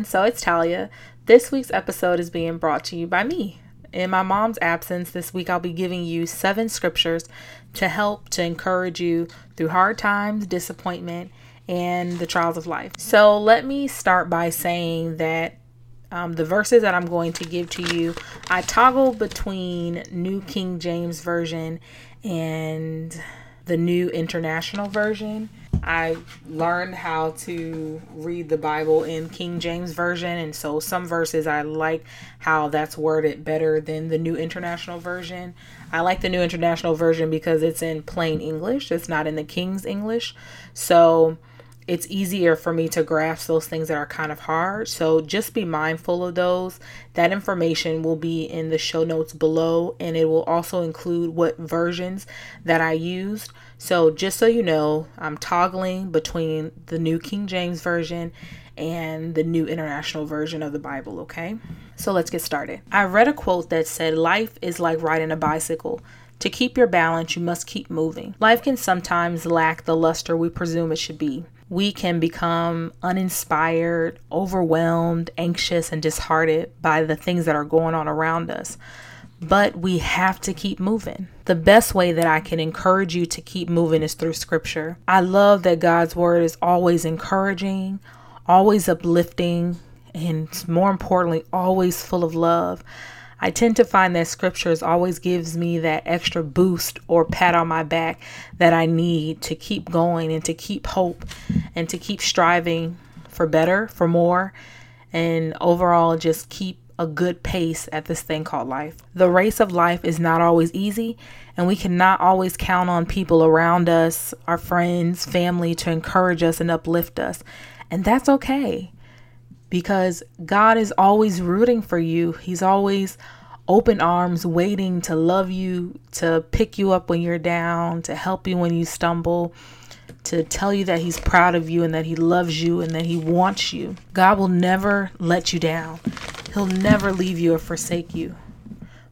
Everyone, so it's Talia. This week's episode is being brought to you by me. In my mom's absence, this week I'll be giving you seven scriptures to help to encourage you through hard times, disappointment, and the trials of life. So let me start by saying that um, the verses that I'm going to give to you, I toggle between New King James Version and the New International Version. I learned how to read the Bible in King James Version, and so some verses I like how that's worded better than the New International Version. I like the New International Version because it's in plain English, it's not in the King's English. So it's easier for me to grasp those things that are kind of hard. So just be mindful of those. That information will be in the show notes below, and it will also include what versions that I used. So just so you know, I'm toggling between the New King James Version and the New International Version of the Bible, okay? So let's get started. I read a quote that said, Life is like riding a bicycle. To keep your balance, you must keep moving. Life can sometimes lack the luster we presume it should be we can become uninspired, overwhelmed, anxious, and disheartened by the things that are going on around us. But we have to keep moving. The best way that I can encourage you to keep moving is through scripture. I love that God's word is always encouraging, always uplifting, and more importantly, always full of love. I tend to find that scriptures always gives me that extra boost or pat on my back that I need to keep going and to keep hope and to keep striving for better, for more, and overall just keep a good pace at this thing called life. The race of life is not always easy, and we cannot always count on people around us, our friends, family, to encourage us and uplift us. And that's okay because God is always rooting for you. He's always open arms, waiting to love you, to pick you up when you're down, to help you when you stumble, to tell you that He's proud of you and that He loves you and that He wants you. God will never let you down, He'll never leave you or forsake you.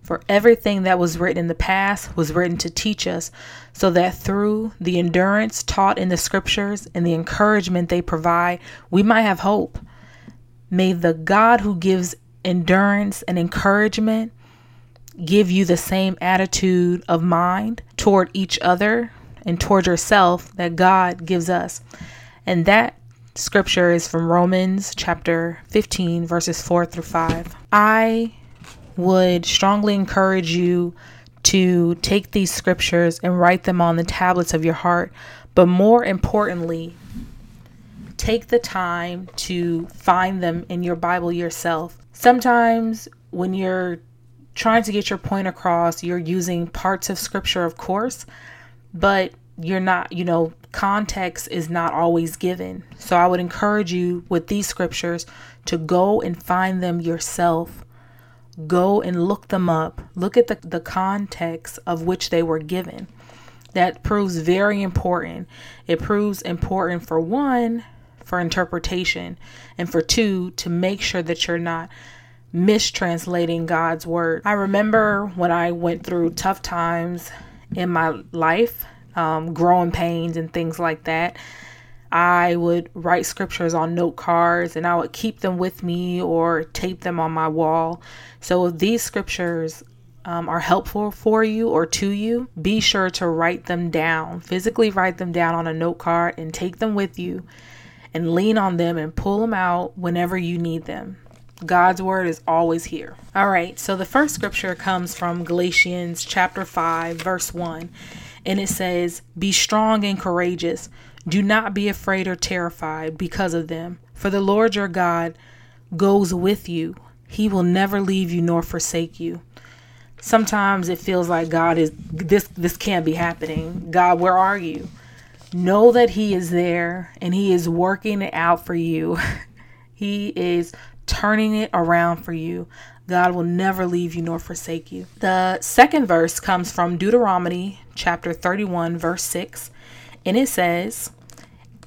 For everything that was written in the past was written to teach us, so that through the endurance taught in the scriptures and the encouragement they provide, we might have hope. May the God who gives endurance and encouragement give you the same attitude of mind toward each other and toward yourself that God gives us. And that scripture is from Romans chapter 15, verses 4 through 5. I would strongly encourage you to take these scriptures and write them on the tablets of your heart, but more importantly, take the time to find them in your Bible yourself. Sometimes when you're trying to get your point across, you're using parts of scripture, of course, but you're not, you know, context is not always given. So I would encourage you with these scriptures to go and find them yourself. Go and look them up. Look at the, the context of which they were given. That proves very important. It proves important for one, for interpretation, and for two, to make sure that you're not mistranslating God's word. I remember when I went through tough times in my life, um, growing pains and things like that. I would write scriptures on note cards and I would keep them with me or tape them on my wall. So if these scriptures um, are helpful for you or to you, be sure to write them down. Physically write them down on a note card and take them with you and lean on them and pull them out whenever you need them. God's word is always here. All right, so the first scripture comes from Galatians chapter 5, verse 1, and it says, Be strong and courageous. Do not be afraid or terrified because of them, for the Lord your God goes with you. He will never leave you nor forsake you. Sometimes it feels like God is this this can't be happening. God, where are you? Know that he is there and he is working it out for you. he is turning it around for you. God will never leave you nor forsake you. The second verse comes from Deuteronomy chapter 31, verse 6, and it says,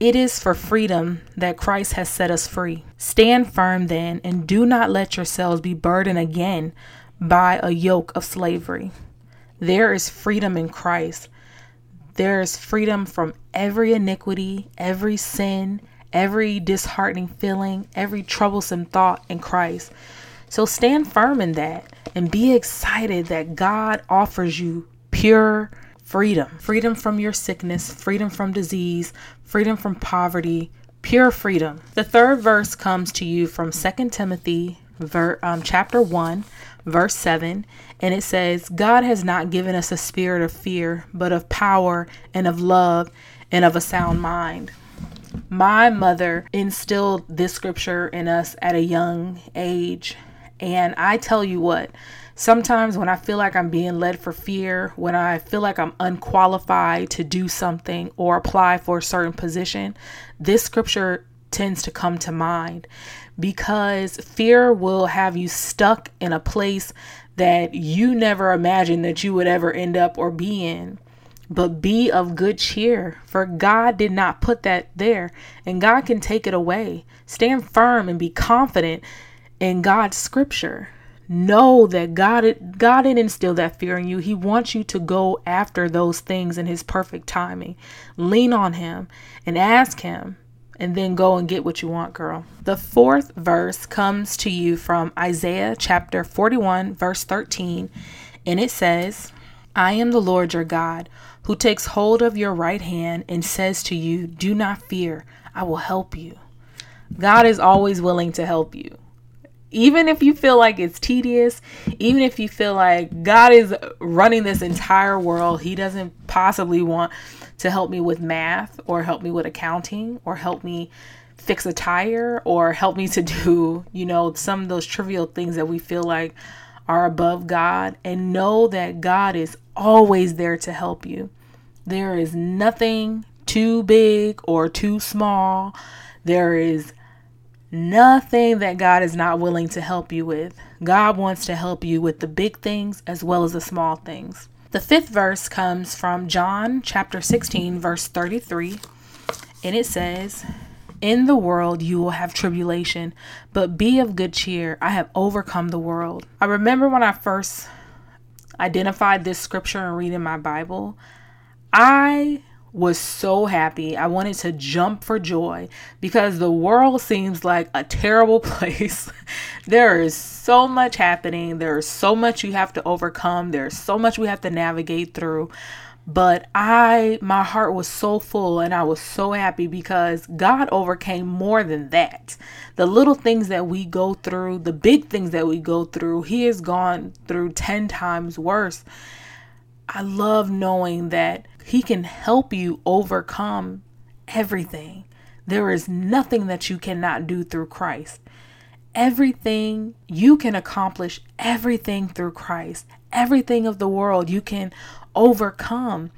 It is for freedom that Christ has set us free. Stand firm then, and do not let yourselves be burdened again by a yoke of slavery. There is freedom in Christ. There is freedom from every iniquity, every sin, every disheartening feeling, every troublesome thought in Christ. So stand firm in that and be excited that God offers you pure freedom freedom from your sickness, freedom from disease, freedom from poverty, pure freedom. The third verse comes to you from 2 Timothy ver, um, chapter 1, verse 7, and it says, God has not given us a spirit of fear, but of power and of love and of a sound mind. My mother instilled this scripture in us at a young age. And I tell you what, sometimes when I feel like I'm being led for fear, when I feel like I'm unqualified to do something or apply for a certain position, this scripture tends to come to mind because fear will have you stuck in a place that you never imagined that you would ever end up or be in but be of good cheer, for God did not put that there, and God can take it away. Stand firm and be confident in God's scripture. Know that God God didn't instill that fear in you. He wants you to go after those things in his perfect timing. Lean on him and ask him and then go and get what you want, girl. The fourth verse comes to you from Isaiah chapter 41 verse 13, and it says, I am the Lord your God who takes hold of your right hand and says to you, Do not fear, I will help you. God is always willing to help you. Even if you feel like it's tedious, even if you feel like God is running this entire world, He doesn't possibly want to help me with math or help me with accounting or help me fix a tire or help me to do, you know, some of those trivial things that we feel like are above God and know that God is always there to help you. There is nothing too big or too small. There is nothing that God is not willing to help you with. God wants to help you with the big things as well as the small things. The fifth verse comes from John chapter 16, verse 33, and it says, In the world you will have tribulation, but be of good cheer. I have overcome the world. I remember when I first identified this scripture and reading my Bible, I was so happy. I wanted to jump for joy because the world seems like a terrible place. there is so much happening. There is so much you have to overcome. There's so much we have to navigate through. But I, my heart was so full and I was so happy because God overcame more than that. The little things that we go through, the big things that we go through, He has gone through 10 times worse. I love knowing that He can help you overcome everything. There is nothing that you cannot do through Christ. Everything you can accomplish, everything through Christ, everything of the world you can overcome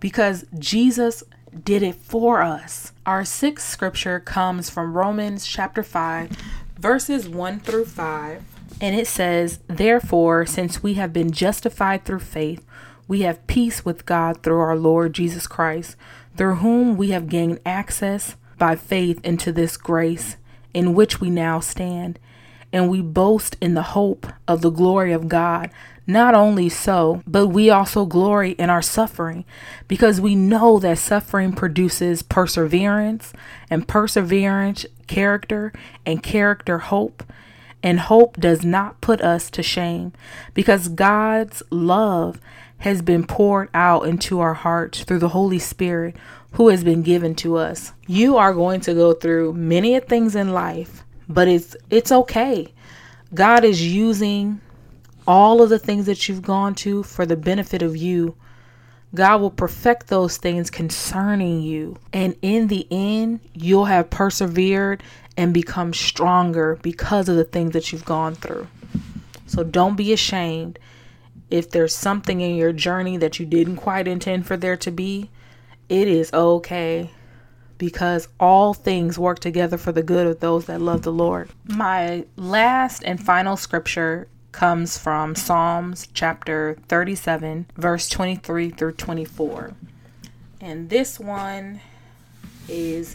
because Jesus did it for us. Our sixth scripture comes from Romans chapter 5, verses 1 through 5. And it says, Therefore, since we have been justified through faith, we have peace with God through our Lord Jesus Christ, through whom we have gained access by faith into this grace in which we now stand. And we boast in the hope of the glory of God. Not only so, but we also glory in our suffering because we know that suffering produces perseverance, and perseverance, character, and character, hope. And hope does not put us to shame because God's love has been poured out into our hearts through the Holy Spirit who has been given to us. You are going to go through many things in life, but it's it's okay. God is using all of the things that you've gone to for the benefit of you. God will perfect those things concerning you. And in the end, you'll have persevered and become stronger because of the things that you've gone through. So don't be ashamed. If there's something in your journey that you didn't quite intend for there to be, it is okay because all things work together for the good of those that love the Lord. My last and final scripture comes from Psalms chapter 37, verse 23 through 24. And this one is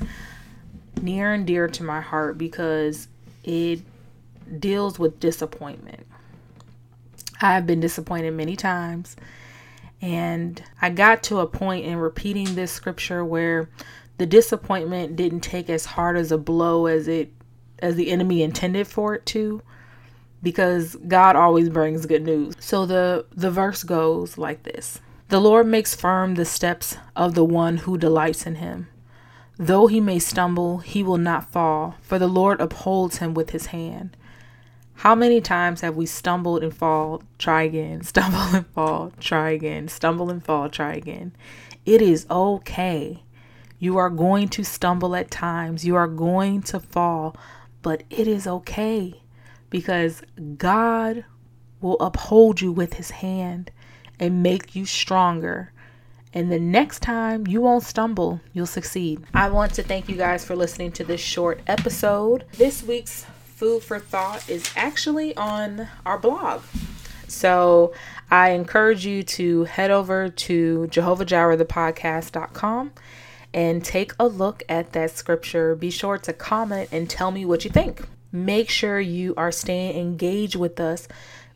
near and dear to my heart because it deals with disappointment. I've been disappointed many times. And I got to a point in repeating this scripture where the disappointment didn't take as hard as a blow as it as the enemy intended for it to because God always brings good news. So the the verse goes like this. The Lord makes firm the steps of the one who delights in him. Though he may stumble, he will not fall, for the Lord upholds him with his hand. How many times have we stumbled and fall, try again, stumble and fall, try again, stumble and fall, try again? It is okay. You are going to stumble at times, you are going to fall, but it is okay because God will uphold you with his hand and make you stronger. And the next time you won't stumble, you'll succeed. I want to thank you guys for listening to this short episode. This week's food for thought is actually on our blog. So I encourage you to head over to jehovahjirehthepodcast.com and take a look at that scripture. Be sure to comment and tell me what you think. Make sure you are staying engaged with us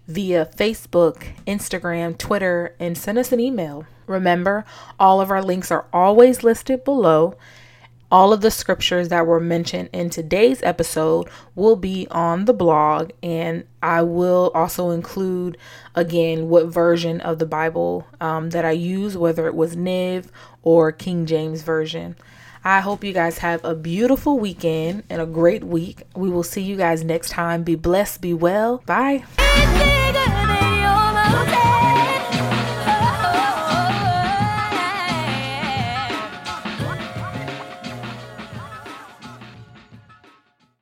via Facebook, Instagram, Twitter, and send us an email. Remember, all of our links are always listed below. All of the scriptures that were mentioned in today's episode will be on the blog, and I will also include again what version of the Bible um, that I use, whether it was Niv or King James Version. I hope you guys have a beautiful weekend and a great week. We will see you guys next time. Be blessed, be well. Bye.